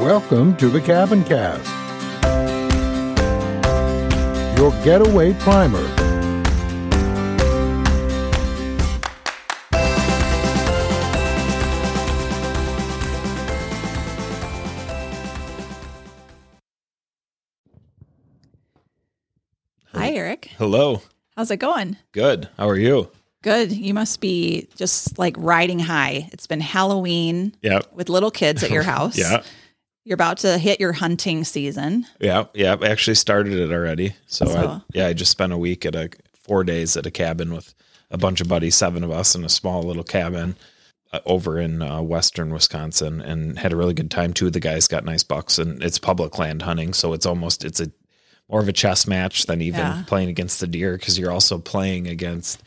Welcome to the Cabin Cast, your getaway primer. Hi, Eric. Hello. How's it going? Good. How are you? Good. You must be just like riding high. It's been Halloween Yeah. with little kids at your house. Yeah. You're about to hit your hunting season. Yeah. Yeah. I actually started it already. So, I, yeah, I just spent a week at a four days at a cabin with a bunch of buddies, seven of us in a small little cabin uh, over in uh, western Wisconsin, and had a really good time. Two of the guys got nice bucks, and it's public land hunting, so it's almost it's a more of a chess match than even Yeah. playing against the deer because you're also playing against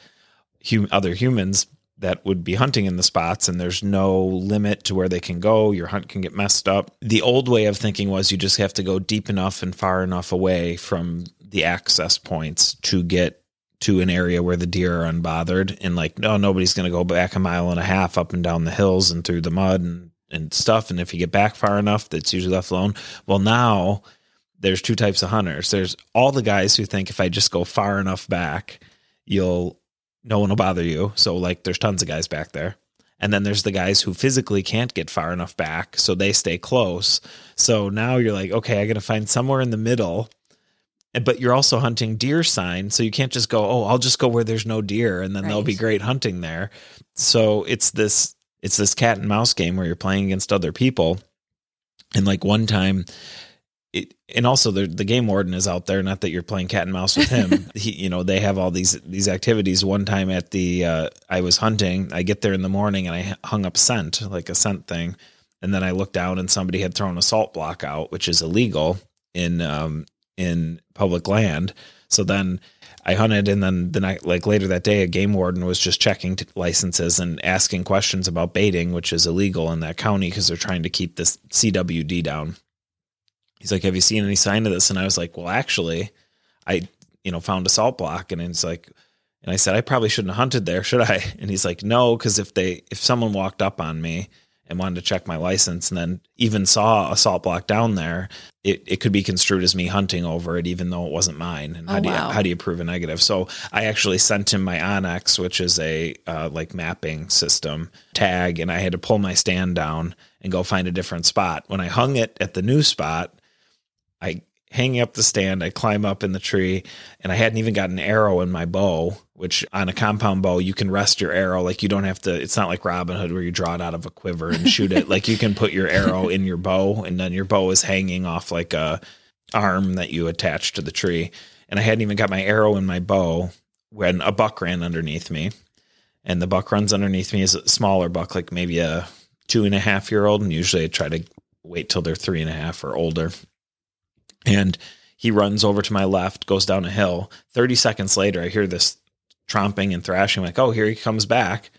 hum- other humans that would be hunting in the spots and there's no limit to where they can go. Your hunt can get messed up. The old way of thinking was you just have to go deep enough and far enough away from the access points to get to an area where the deer are unbothered. And like no nobody's going to go back a mile and a half up and down the hills and through the mud and and stuff. And if you get back far enough that's usually left alone. Well now there's two types of hunters. There's all the guys who think if i just go far enough back you'll no one will bother you. So like there's tons of guys back there. And then there's the guys who physically can't get far enough back, so they stay close. So now you're like, okay, I got to find somewhere in the middle. But you're also hunting deer sign, so you can't just go, oh, I'll just go where there's no deer, and then there'll be great hunting there. So it's this it's this cat and mouse game where you're playing against other people. And like one time, it, and also the the game warden is out there. Not that you're playing cat and mouse with him. he, you know, they have all these these activities. One time at the uh, I was hunting. I get there in the morning and I hung up scent like a scent thing, and then I looked down and somebody had thrown a salt block out, which is illegal in um, in public land. So then I hunted, and then the night, like later that day, a game warden was just checking t- licenses and asking questions about baiting, which is illegal in that county because they're trying to keep this CWD down. He's like, "Have you seen any sign of this?" And I was like, "Well, actually, I, you know, found a salt block." And it's like, and I said, "I probably shouldn't have hunted there, should I?" And he's like, "No, because if they, if someone walked up on me and wanted to check my license, and then even saw a salt block down there, it, it could be construed as me hunting over it, even though it wasn't mine. And how Oh, do you wow. how do you prove a negative? So I actually sent him my onX, which is a uh, like mapping system tag, and I had to pull my stand down and go find a different spot. When I hung it at the new spot, I hang up the stand, I climb up in the tree, and I hadn't even got an arrow in my bow, which on a compound bow, you can rest your arrow. Like you don't have to, it's not like Robin Hood where you draw it out of a quiver and shoot it. Like you can put your arrow in your bow, and then your bow is hanging off like a arm that you attach to the tree. And I hadn't even got my arrow in my bow when a buck ran underneath me. And the buck runs underneath me is a smaller buck, like maybe a two and a half year old. And usually I try to wait till they're three and a half or older and he runs over to my left, goes down a hill. 30 seconds later, I hear this tromping and thrashing, like, oh, here he comes back.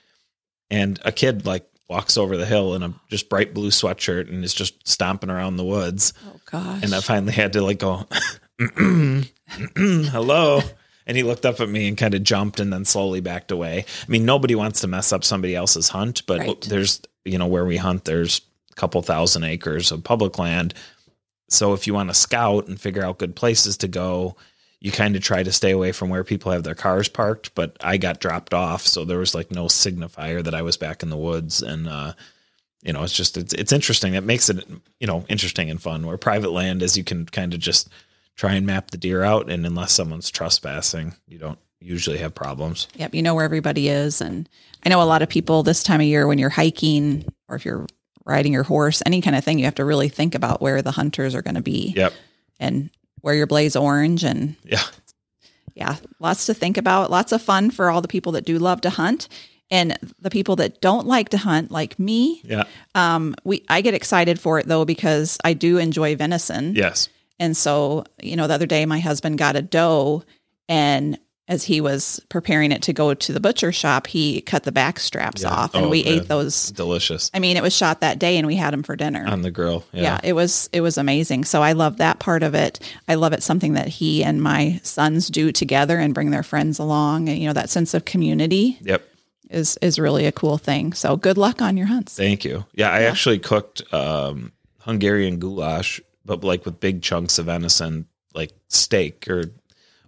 And a kid like walks over the hill in a just bright blue sweatshirt and is just stomping around the woods. Oh gosh. And I finally had to like go, hello. And he looked up at me and kind of jumped and then slowly backed away. I mean, nobody wants to mess up somebody else's hunt, but Right. there's, you know, where we hunt, there's a couple thousand acres of public land. So if you want to scout and figure out good places to go, you kind of try to stay away from where people have their cars parked. But I got dropped off, so there was like no signifier that I was back in the woods. And uh, you know, it's just it's it's interesting. It makes it you know interesting and fun. Where private land is, you can kind of just try and map the deer out, and unless someone's trespassing, you don't usually have problems. Yep, you know where everybody is. And I know a lot of people this time of year when you're hiking or if you're riding your horse, any kind of thing, you have to really think about where the hunters are going to be Yep. and wear your blaze orange. And Yeah. yeah, lots to think about, lots of fun for all the people that do love to hunt. And the people that don't like to hunt, like me, Yeah. um, we I get excited for it though because I do enjoy venison. Yes. And so, you know, the other day my husband got a doe and as he was preparing it to go to the butcher shop, he cut the back straps Yeah. off and Oh, we man. ate those. Delicious I mean, it was shot that day and we had them for dinner. on the grill. yeah. it was it was amazing. So I love that part of it. I love it something that he and my sons do together and bring their friends along and you know that sense of community Yep. is is really a cool thing. So good luck on your hunts. Thank you. Yeah, I actually cooked um, Hungarian goulash, but like with big chunks of venison, like steak or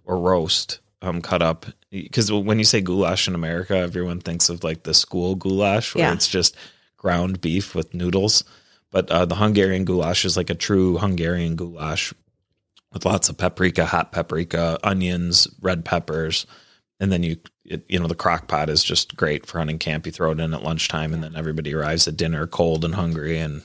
or roast, um, cut up. Because when you say goulash in America, everyone thinks of like the school goulash, where Yeah. it's just ground beef with noodles. But uh, the Hungarian goulash is like a true Hungarian goulash with lots of paprika, hot paprika, onions, red peppers, and then you it, you know the crock pot is just great for hunting camp. You throw it in at lunchtime, and then everybody arrives at dinner cold and hungry, and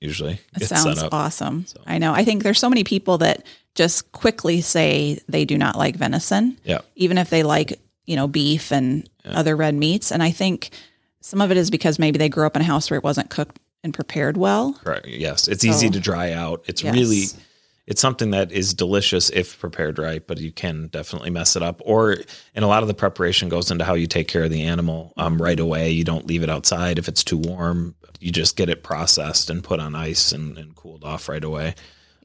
usually It sounds awesome. So- I know. I think there's so many people that just quickly say they do not like venison, Yeah, even if they like, you know, beef and other red meats. And I think some of it is because maybe they grew up in a house where it wasn't cooked and prepared well. correct. Yes, it's easy to dry out. It's Yes. really it's something that is delicious if prepared right, but you can definitely mess it up. Or and a lot of the preparation goes into how you take care of the animal um, right away. You don't leave it outside if it's too warm. You just get it processed and put on ice and, and cooled off right away.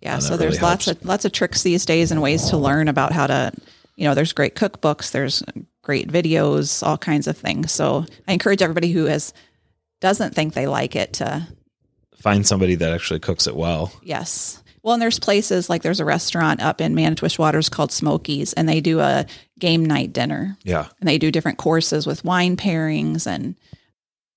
Yeah, so there's really lots helps. of lots of tricks these days and ways to learn about how to, you know, there's great cookbooks, there's great videos, all kinds of things. So I encourage everybody who has doesn't think they like it to Find somebody that actually cooks it well. yes. Well, and there's places like there's a restaurant up in Manitowish Waters called Smokey's, and they do a game night dinner, Yeah. and they do different courses with wine pairings, and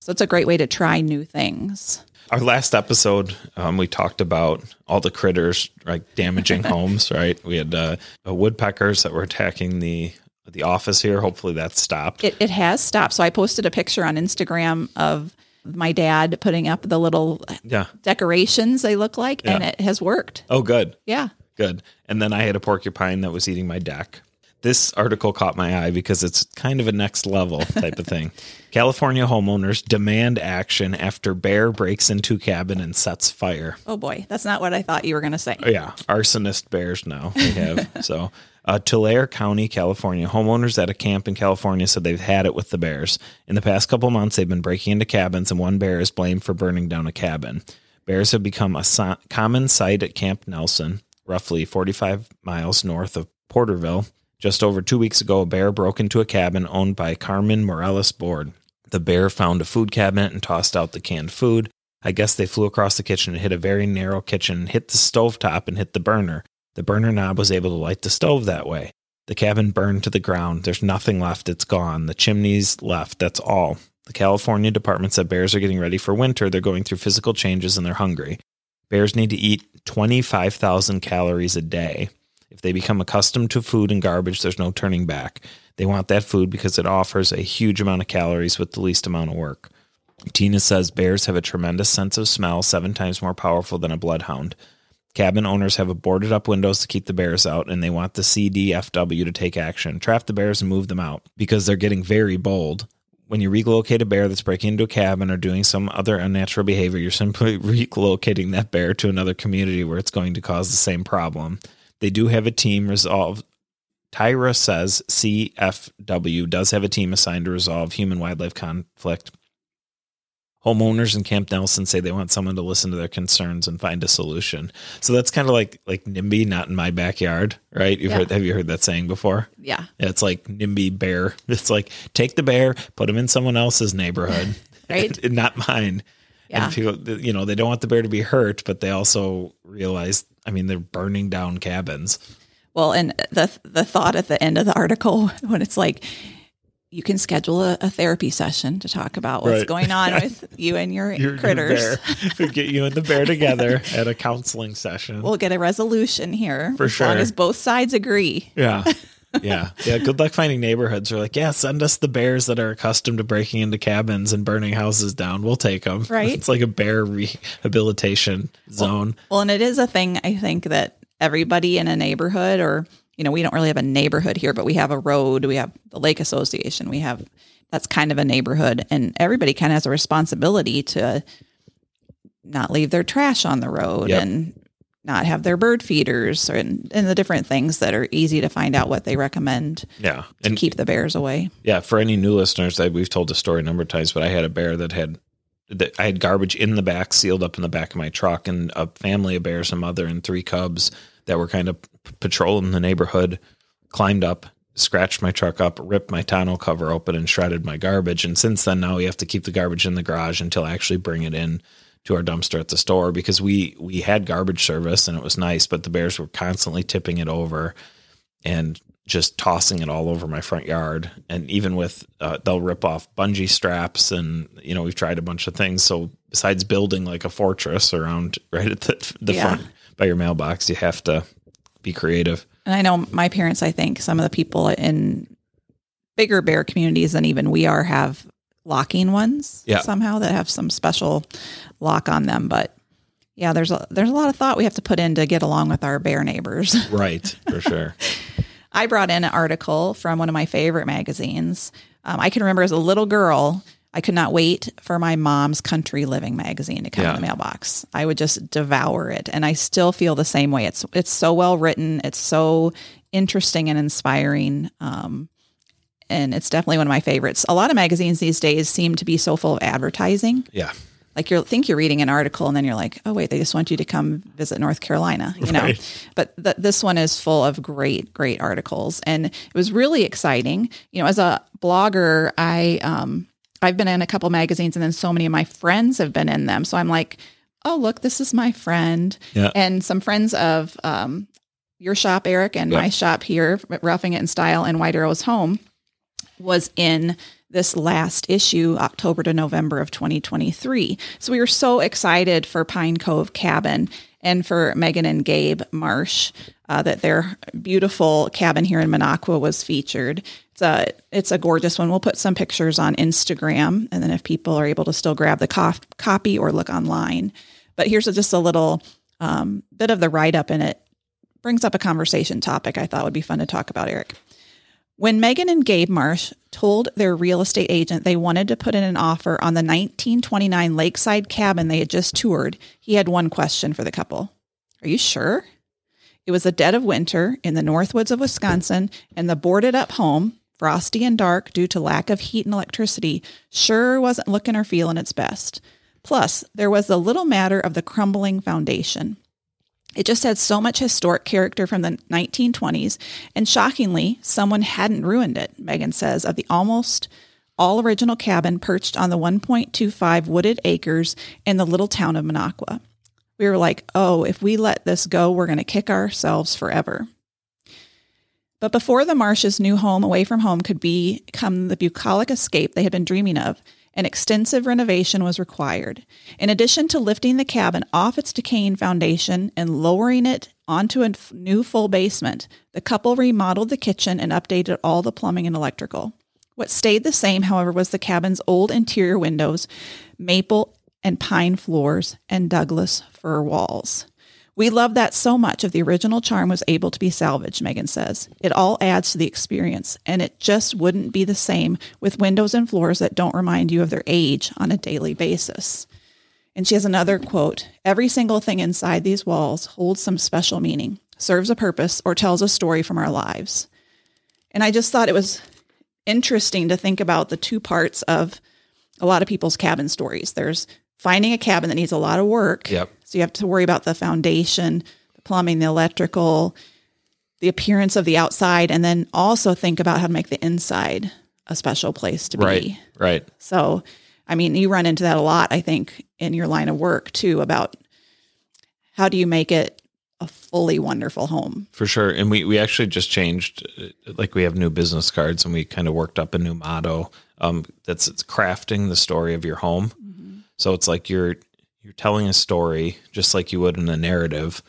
so it's a great way to try new things. Our last episode, um, we talked about all the critters like damaging homes. Right? We had uh, uh, woodpeckers that were attacking the the office here. Hopefully, that stopped. It, it has stopped. So I posted a picture on Instagram of my dad putting up the little yeah. decorations they look like, and it has worked. Oh, good, Yeah. good. And then I had a porcupine that was eating my deck. This article caught my eye because it's kind of a next level type of thing. California homeowners demand action after bear breaks into cabin and sets fire. Oh boy, that's not what I thought you were going to say. Oh, yeah, arsonist bears now we have. so, uh, Tulare County, California, homeowners at a camp in California said they've had it with the bears. In the past couple months, they've been breaking into cabins, and one bear is blamed for burning down a cabin. Bears have become a so- common sight at Camp Nelson, roughly 45 miles north of Porterville. Just over two weeks ago, a bear broke into a cabin owned by Carmen Morales Board. The bear found a food cabinet and tossed out the canned food. I guess they flew across the kitchen and hit a very narrow kitchen, hit the stove top, and hit the burner. The burner knob was able to light the stove that way. The cabin burned to the ground. There's nothing left. It's gone. The chimney's left. That's all. The California department said bears are getting ready for winter. They're going through physical changes and they're hungry. Bears need to eat 25,000 calories a day. If they become accustomed to food and garbage, there's no turning back. They want that food because it offers a huge amount of calories with the least amount of work. Tina says bears have a tremendous sense of smell, seven times more powerful than a bloodhound. Cabin owners have boarded up windows to keep the bears out, and they want the CDFW to take action, trap the bears, and move them out because they're getting very bold. When you relocate a bear that's breaking into a cabin or doing some other unnatural behavior, you're simply relocating that bear to another community where it's going to cause the same problem. They do have a team resolve. Tyra says CFW does have a team assigned to resolve human wildlife conflict. Homeowners in Camp Nelson say they want someone to listen to their concerns and find a solution. So that's kind of like like NIMBY, not in my backyard, right? You've Yeah. heard have you heard that saying before? Yeah. Yeah, it's like NIMBY bear. It's like take the bear, put him in someone else's neighborhood, Right. not mine. Yeah. And people, you know, they don't want the bear to be hurt, but they also realize, I mean, they're burning down cabins. Well, and the the thought at the end of the article when it's like you can schedule a, a therapy session to talk about what's Right. going on with you and your, Your- your critters. bear. Get you and the bear together at a counseling session. We'll get a resolution here For as long sure. as both sides agree. Yeah. Yeah. Yeah. Good luck finding neighborhoods. We're like, yeah, send us the bears that are accustomed to breaking into cabins and burning houses down. We'll take them. Right. It's like a bear rehabilitation zone. Well, and it is a thing I think that everybody in a neighborhood, or you know, we don't really have a neighborhood here, but we have a road, we have the lake association, we have that's kind of a neighborhood, and everybody kind of has a responsibility to not leave their trash on the road Yep. and not have their bird feeders and, and the different things that are easy to find out what they recommend yeah. to And keep the bears away. yeah, for any new listeners, that we've told the story a number of times, but I had a bear that had that I had garbage in the back, sealed up in the back of my truck, and a family of bears, a mother and three cubs that were kind of patrolling the neighborhood, climbed up, scratched my truck up, ripped my tonneau cover open, and shredded my garbage. And since then, now we have to keep the garbage in the garage until I actually bring it in to our dumpster at the store because we we had garbage service and it was nice, but the bears were constantly tipping it over and just tossing it all over my front yard. And even with uh, they'll rip off bungee straps and you know we've tried a bunch of things. So besides building like a fortress around right at the the Yeah. front by your mailbox, you have to be creative. And I know my parents, I think some of the people in bigger bear communities than even we are have locking ones Yeah. somehow that have some special lock on them. But yeah, there's a there's a lot of thought we have to put in to get along with our bear neighbors. Right, for sure. I brought in an article from one of my favorite magazines. Um, I can remember as a little girl, I could not wait for my mom's country living magazine to come Yeah. in the mailbox. I would just devour it, and I still feel the same way. It's it's so well written. It's so interesting and inspiring. Um, and it's definitely one of my favorites. A lot of magazines these days seem to be so full of advertising. Yeah. Like you think you're reading an article, and then you're like, "Oh wait, they just want you to come visit North Carolina," you know. Right. But th- this one is full of great, great articles, and it was really exciting. You know, as a blogger, I um, I've been in a couple magazines, and then so many of my friends have been in them. So I'm like, "Oh look, this is my friend," Yeah. and some friends of um, your shop, Eric, and Yeah. my shop here, Roughing It in Style and White Arrow's Home, was in this last issue, October to November of 2023. So we were so excited for Pine Cove Cabin and for Megan and Gabe Marsh uh, that their beautiful cabin here in Minocqua was featured. It's a, it's a gorgeous one. We'll put some pictures on Instagram, and then if people are able to still grab the copy or look online. But here's just a little um, bit of the write up, and it brings up a conversation topic I thought would be fun to talk about, Eric. When Megan and Gabe Marsh told their real estate agent they wanted to put in an offer on the 1929 lakeside cabin they had just toured, he had one question for the couple Are you sure? It was the dead of winter in the north woods of Wisconsin, and the boarded up home, frosty and dark due to lack of heat and electricity, sure wasn't looking or feeling its best. Plus, there was the little matter of the crumbling foundation. It just had so much historic character from the 1920s, and shockingly, someone hadn't ruined it, Megan says, of the almost all original cabin perched on the 1.25 wooded acres in the little town of Minocqua. We were like, oh, if we let this go, we're going to kick ourselves forever. But before the Marshes' new home away from home could become the bucolic escape they had been dreaming of, an extensive renovation was required. In addition to lifting the cabin off its decaying foundation and lowering it onto a new full basement, the couple remodeled the kitchen and updated all the plumbing and electrical. What stayed the same, however, was the cabin's old interior windows, maple and pine floors, and Douglas fir walls. We love that so much of the original charm was able to be salvaged, Megan says. It all adds to the experience, and it just wouldn't be the same with windows and floors that don't remind you of their age on a daily basis. And she has another quote Every single thing inside these walls holds some special meaning, serves a purpose, or tells a story from our lives. And I just thought it was interesting to think about the two parts of a lot of people's cabin stories. There's finding a cabin that needs a lot of work. Yep. So you have to worry about the foundation, the plumbing, the electrical, the appearance of the outside, and then also think about how to make the inside a special place to be. Right. Right. So, I mean, you run into that a lot, I think, in your line of work too, about how do you make it a fully wonderful home? For sure. And we, we actually just changed, like we have new business cards and we kind of worked up a new motto um, that's it's crafting the story of your home. So it's like you're, you're telling a story just like you would in a narrative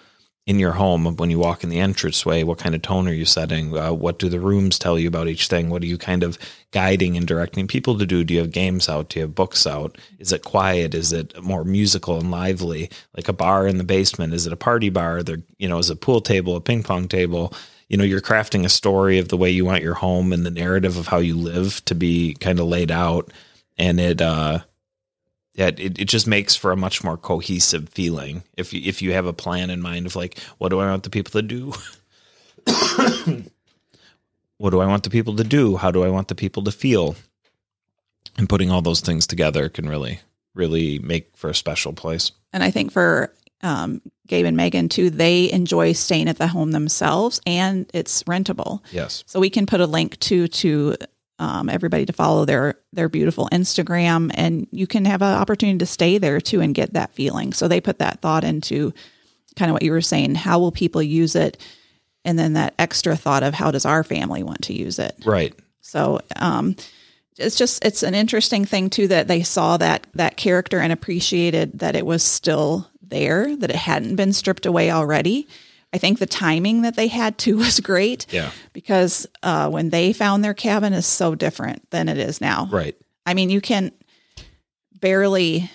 in your home when you walk in the entranceway. What kind of tone are you setting? Uh, what do the rooms tell you about each thing? What are you kind of guiding and directing people to do? Do you have games out? Do you have books out? Is it quiet? Is it more musical and lively? Like a bar in the basement? Is it a party bar? There, you know, is a pool table, a ping pong table? You know, you're crafting a story of the way you want your home and the narrative of how you live to be kind of laid out. And it, uh, yeah, it, it just makes for a much more cohesive feeling if you, if you have a plan in mind of like, what do I want the people to do? what do I want the people to do? How do I want the people to feel? And putting all those things together can really, really make for a special place. And I think for um, Gabe and Megan too, they enjoy staying at the home themselves and it's rentable. Yes. So we can put a link to to um, everybody to follow their their beautiful Instagram, and you can have an opportunity to stay there too and get that feeling. So they put that thought into kind of what you were saying. How will people use it? And then that extra thought of how does our family want to use it? Right. So um, it's just it's an interesting thing too that they saw that that character and appreciated that it was still there, that it hadn't been stripped away already. I think the timing that they had too was great. Yeah. Because uh, when they found their cabin is so different than it is now. Right. I mean, you can barely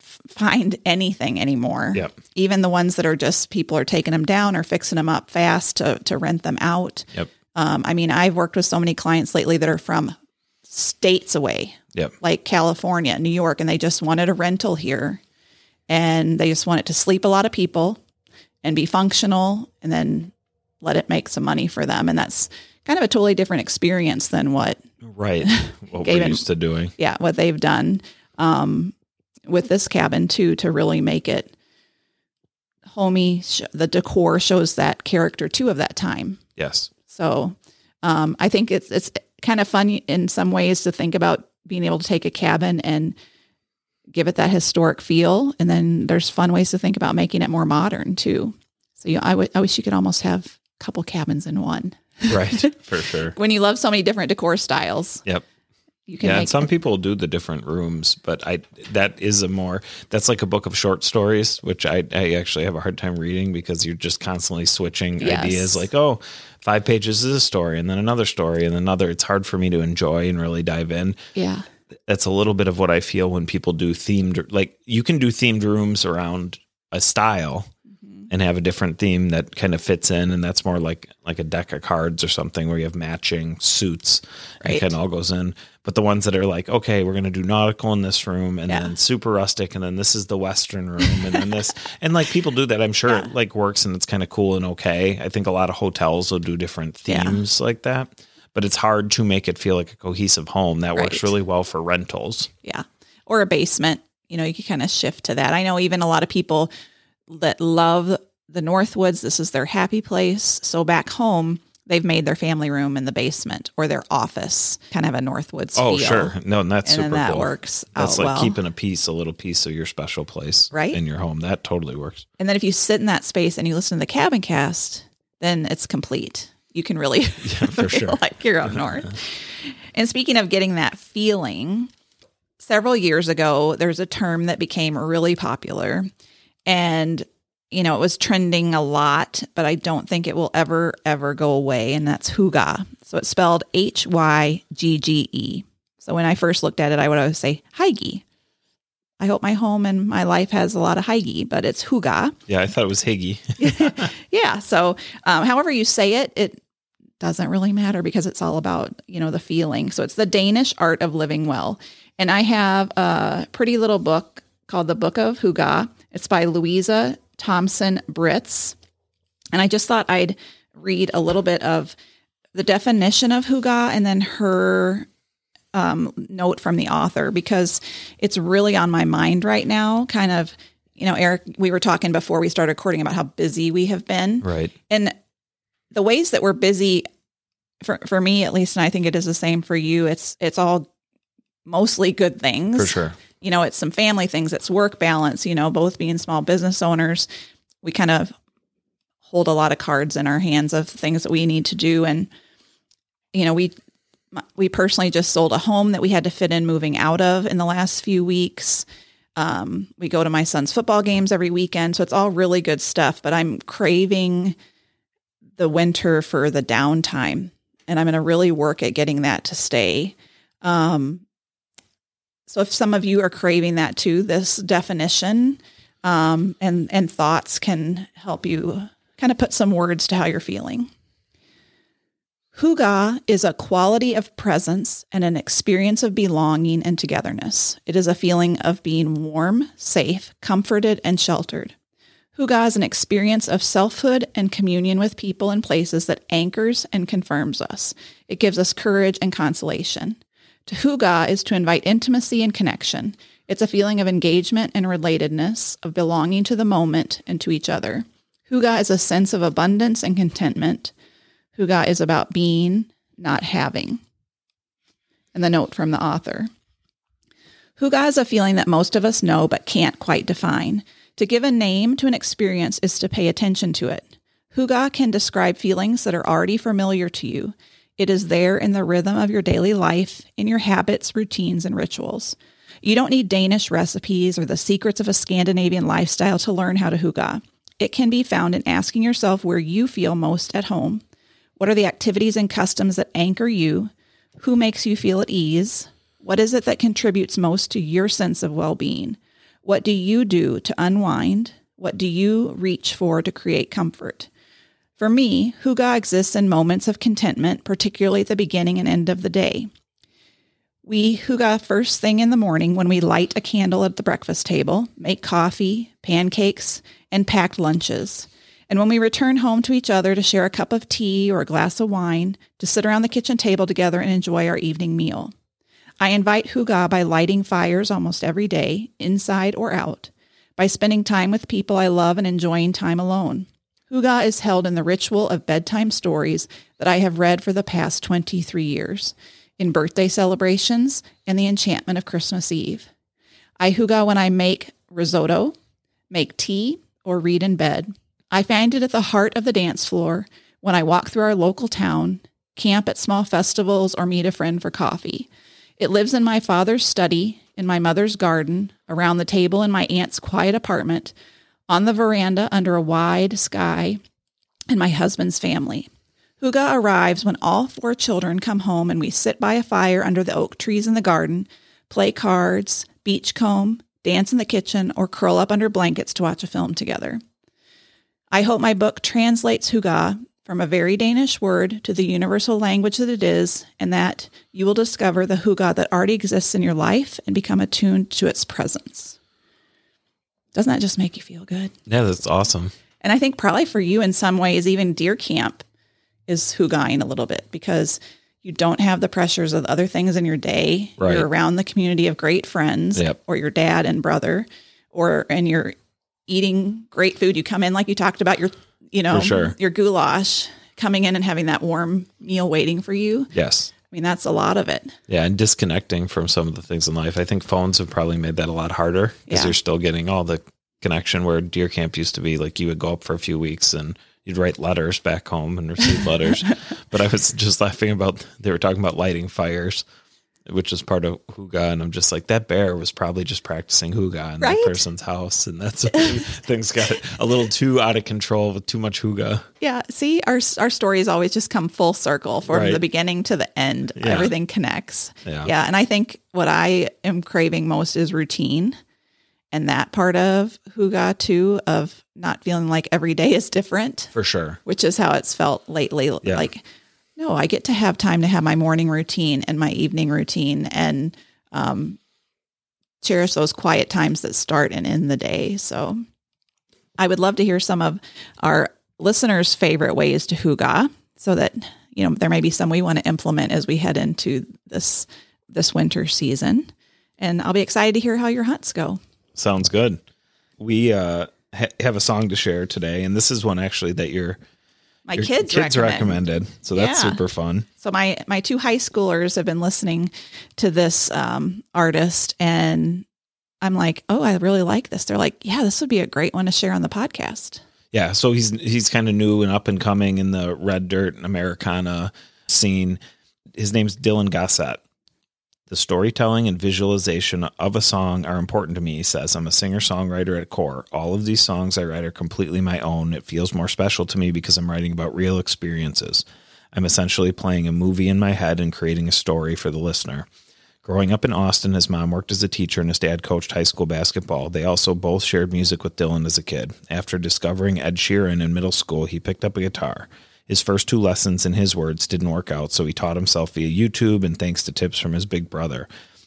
f- find anything anymore. Yep. Even the ones that are just people are taking them down or fixing them up fast to, to rent them out. Yep. Um, I mean, I've worked with so many clients lately that are from states away, Yep. like California, New York, and they just wanted a rental here. And they just wanted to sleep a lot of people and be functional and then let it make some money for them. And that's kind of a totally different experience than what, Right. What we're used to doing. yeah, what they've done um, with this cabin too, to really make it homey. Sh- The decor shows that character too of that time. Yes. So um, I think it's it's kind of fun in some ways to think about being able to take a cabin and give it that historic feel, and then there's fun ways to think about making it more modern too. So you, I would- wish you could almost have a couple cabins in one. Right. For sure. When you love so many different decor styles, Yep. you can Yeah, and some it- people do the different rooms, but I that is a more that's like a book of short stories, which I I actually have a hard time reading because you're just constantly switching Yes. ideas. Like, oh, five pages is a story, and then another story, and another. It's hard for me to enjoy and really dive in. yeah, That's a little bit of what I feel when people do themed. Like, you can do themed rooms around a style Mm-hmm. and have a different theme that kind of fits in, and that's more like like a deck of cards or something where you have matching suits and Right. it kind of all goes in. But the ones that are like, okay, we're gonna do nautical in this room, and Yeah. then super rustic, and then this is the western room, and then this, and like people do that. I'm sure Yeah. it like works and it's kind of cool and okay. I think a lot of hotels will do different Yeah. themes like that. But it's hard to make it feel like a cohesive home. That works really well for rentals. yeah, or a basement. You know, you can kind of shift to that. I know even a lot of people that love the Northwoods. This is their happy place. So back home, they've made their family room in the basement or their office, kind of a Northwoods. Oh, feel. sure. No, and that's And super that cool. works That's like well. keeping a piece, a little piece of your special place Right. in your home. That totally works. And then if you sit in that space and you listen to the cabin cast, then it's complete. You can really, yeah, for feel sure. like you're up north. and speaking of getting that feeling, several years ago, there's a term that became really popular. And, you know, it was trending a lot, but I don't think it will ever, ever go away. And that's Huga. So it's spelled H Y G G E. So when I first looked at it, I would always say Hygge. I hope my home and my life has a lot of Hygge, but it's Huga. Yeah, I thought it was Higgy. Yeah. So, um, however you say it, it doesn't really matter because it's all about you know the feeling. So it's the Danish art of living well, and I have a pretty little book called the Book of Huga. It's by Louisa Thomsen Brits, and I just thought I'd read a little bit of the definition of Huga and then her um, note from the author because it's really on my mind right now. Kind of, you know, Eric, we were talking before we started recording about how busy we have been Right. and the ways that we're busy for for me at least and i think it is the same for you it's it's all mostly good things For sure. you know it's some family things it's work balance you know both being small business owners we kind of hold a lot of cards in our hands of things that we need to do and you know we we personally just sold a home that we had to fit in moving out of in the last few weeks. Um, we go to my son's football games every weekend so it's all really good stuff but i'm craving the winter for the downtime and i'm going to really work at getting that to stay. Um, so if some of you are craving that too this definition um, and and thoughts can help you kind of put some words to how you're feeling Huga is a quality of presence and an experience of belonging and togetherness. It is a feeling of being warm, safe, comforted, and sheltered. Huga is an experience of selfhood and communion with people and places that anchors and confirms us. It gives us courage and consolation. To Huga is to invite intimacy and connection. It's a feeling of engagement and relatedness, of belonging to the moment and to each other. Huga is a sense of abundance and contentment. Huga is about being, not having. And the note from the author. Hygge is a feeling that most of us know but can't quite define. To give a name to an experience is to pay attention to it. Hygge can describe feelings that are already familiar to you. It is there in the rhythm of your daily life, in your habits, routines, and rituals. You don't need Danish recipes or the secrets of a Scandinavian lifestyle to learn how to hygge. It can be found in asking yourself where you feel most at home. What are the activities and customs that anchor you? Who makes you feel at ease? What is it that contributes most to your sense of well being? What do you do to unwind? What do you reach for to create comfort? For me, huga exists in moments of contentment, particularly at the beginning and end of the day. We huga first thing in the morning when we light a candle at the breakfast table, make coffee, pancakes, and packed lunches. And when we return home to each other to share a cup of tea or a glass of wine, to sit around the kitchen table together and enjoy our evening meal. I invite huga by lighting fires almost every day, inside or out, by spending time with people I love and enjoying time alone. Huga is held in the ritual of bedtime stories that I have read for the past 23 years in birthday celebrations and the enchantment of Christmas Eve. I huga when I make risotto, make tea, or read in bed. I find it at the heart of the dance floor when I walk through our local town, camp at small festivals, or meet a friend for coffee. It lives in my father's study, in my mother's garden, around the table in my aunt's quiet apartment, on the veranda under a wide sky, and my husband's family. Huga arrives when all four children come home and we sit by a fire under the oak trees in the garden, play cards, beachcomb, dance in the kitchen, or curl up under blankets to watch a film together. I hope my book translates Huga from a very Danish word to the universal language that it is, and that you will discover the Huga that already exists in your life and become attuned to its presence. Doesn't that just make you feel good? Yeah, that's awesome. And I think probably for you in some ways, even deer camp is hyggeing a little bit because you don't have the pressures of other things in your day. Right. You're around the community of great friends Yep. or your dad and brother, or and you're eating great food. You come in like you talked about your, you know, sure. your goulash, coming in and having that warm meal waiting for you. Yes. I mean, that's a lot of it. Yeah, and disconnecting from some of the things in life. I think phones have probably made that a lot harder because Yeah. you're still getting all the connection where deer camp used to be like you would go up for a few weeks and you'd write letters back home and receive letters. but I was just laughing about they were talking about lighting fires, which is part of Hygge, and I'm just like that bear was probably just practicing Hygge in Right? that person's house, and that's things got a little too out of control with too much Hygge. Yeah. See, our our stories always just come full circle from Right. the beginning to the end. Yeah. Everything connects. Yeah. Yeah. And I think what I am craving most is routine. And that part of Hygge too, of not feeling like every day is different, For sure. which is how it's felt lately. Yeah. Like, no, I get to have time to have my morning routine and my evening routine and um, cherish those quiet times that start and end the day. So I would love to hear some of our listeners' favorite ways to hygge so that, you know, there may be some we want to implement as we head into this this winter season. And I'll be excited to hear how your hunts go. Sounds good. We uh, ha- have a song to share today, and this is one actually that your, My your kids, kids recommend. recommended. So that's Yeah. super fun. So my my two high schoolers have been listening to this um, artist, and I'm like, oh, I really like this. They're like, yeah, this would be a great one to share on the podcast. Yeah, so he's he's kind of new and up and coming in the red dirt and Americana scene. His name's Dylan Gossett. The storytelling and visualization of a song are important to me, he says. I'm a singer songwriter at core. All of these songs I write are completely my own. It feels more special to me because I'm writing about real experiences. I'm essentially playing a movie in my head and creating a story for the listener. Growing up in Austin, his mom worked as a teacher and his dad coached high school basketball. They also both shared music with Dylan as a kid. After discovering Ed Sheeran in middle school, he picked up a guitar. His first two lessons, in his words, didn't work out, so he taught himself via YouTube and thanks to tips from his big brother.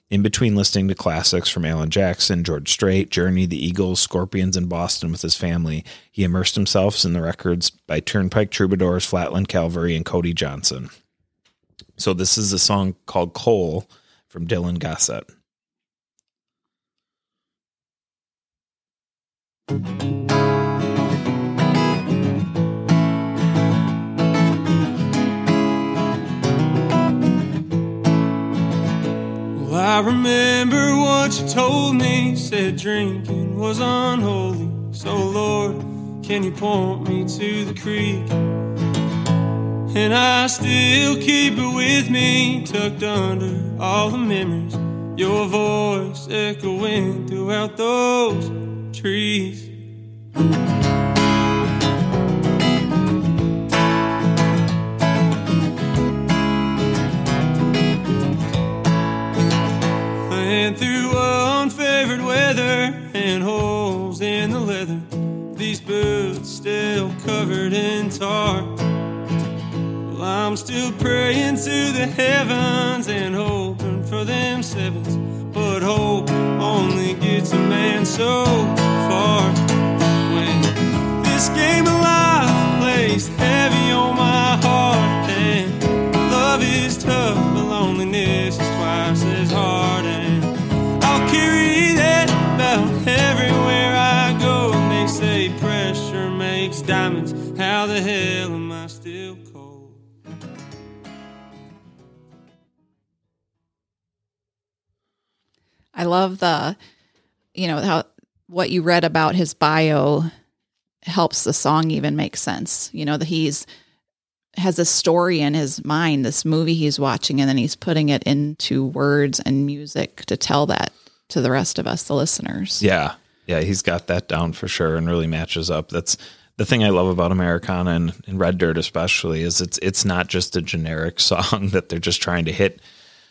In between listening to classics from Alan Jackson, George Strait, Journey, the Eagles, Scorpions, and Boston with his family, he immersed himself in the records by Turnpike Troubadours, Flatland Calvary, and Cody Johnson. So this is a song called Coal from Dylan Gossett. I remember what you told me, said drinking was unholy. So, Lord, can you point me to the creek? And I still keep it with me, tucked under all the memories. Your voice echoing throughout those trees. Covered in tar. Well, I'm still praying to the heavens and hoping for them sevens, but hope only gets a man so far. When this game pressure makes diamonds. How the hell am I still cold? I love the, you know, how what you read about his bio helps the song even make sense. You know, that he's has a story in his mind, this movie he's watching, and then he's putting it into words and music to tell that to the rest of us, the listeners. Yeah. Yeah, he's got that down for sure and really matches up. That's the thing I love about Americana and, and Red Dirt especially is it's it's not just a generic song that they're just trying to hit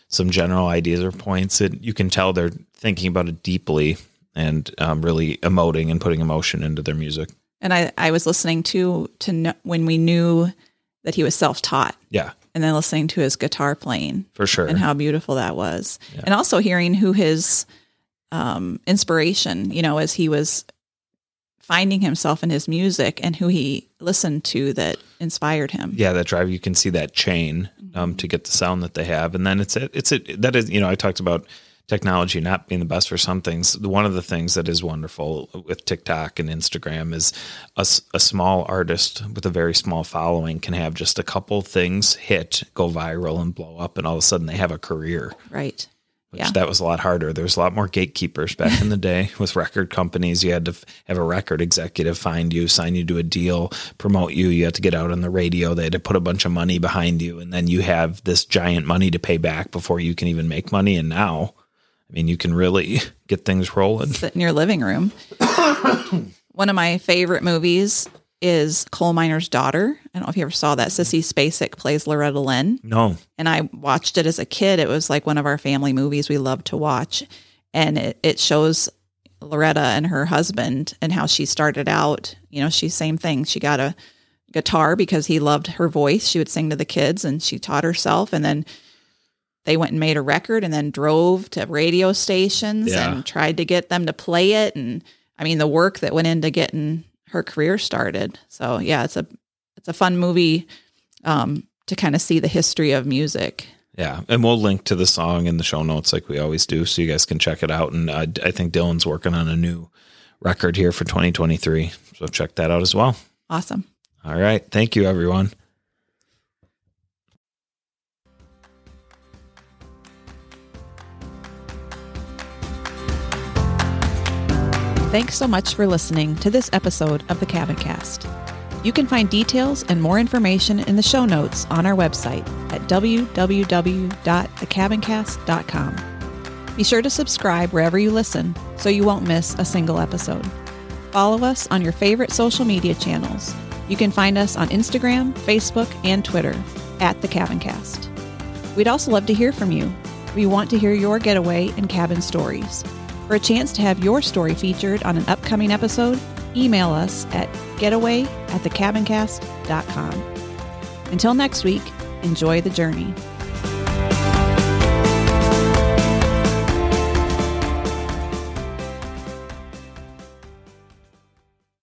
some general ideas or points. It you can tell they're thinking about it deeply and um, really emoting and putting emotion into their music. And I, I was listening to to kn- when we knew that he was self taught, Yeah, and then listening to his guitar playing for sure. and how beautiful that was, and also hearing who his um, inspiration, you know, as he was finding himself in his music and who he listened to that inspired him. yeah, that drive you can see that chain um, to get the sound that they have, and then it's a, it's a, that is you know I talked about technology not being the best for some things. One of the things that is wonderful with TikTok and Instagram is a small artist with a very small following can have just a couple things hit, go viral, and blow up, and all of a sudden they have a career. Right. Which Yeah. that was a lot harder. There was a lot more gatekeepers back in the day with record companies. You had to have a record executive find you, sign you to a deal, promote you. You had to get out on the radio. They had to put a bunch of money behind you, and then you have this giant money to pay back before you can even make money. And now, I mean, you can really get things rolling. Sit in your living room. One of my favorite movies is Coal Miner's Daughter. I don't know if you ever saw that. Sissy Spacek plays Loretta Lynn. No, and I watched it as a kid. It was like one of our family movies we loved to watch. And it, it shows Loretta and her husband and how she started out. You know, she's same thing. She got a guitar because he loved her voice. She would sing to the kids and she taught herself. And then they went and made a record and then drove to radio stations Yeah. and tried to get them to play it. And I mean, the work that went into getting her career started. So yeah, it's a, it's a fun movie um, to kind of see the history of music. yeah, and we'll link to the song in the show notes like we always do, so you guys can check it out. And uh, I think Dylan's working on a new record here for 2023, so check that out as well. Awesome. All right, thank you, everyone. Thanks so much for listening to this episode of the Cabin Cast. You can find details and more information in the show notes on our website at www.thecabincast.com. Be sure to subscribe wherever you listen so you won't miss a single episode. Follow us on your favorite social media channels. You can find us on Instagram, Facebook, and Twitter at The Cabin Cast. We'd also love to hear from you. We want to hear your getaway and cabin stories. For a chance to have your story featured on an upcoming episode, email us at getaway at thecabincast.com. Until next week, enjoy the journey.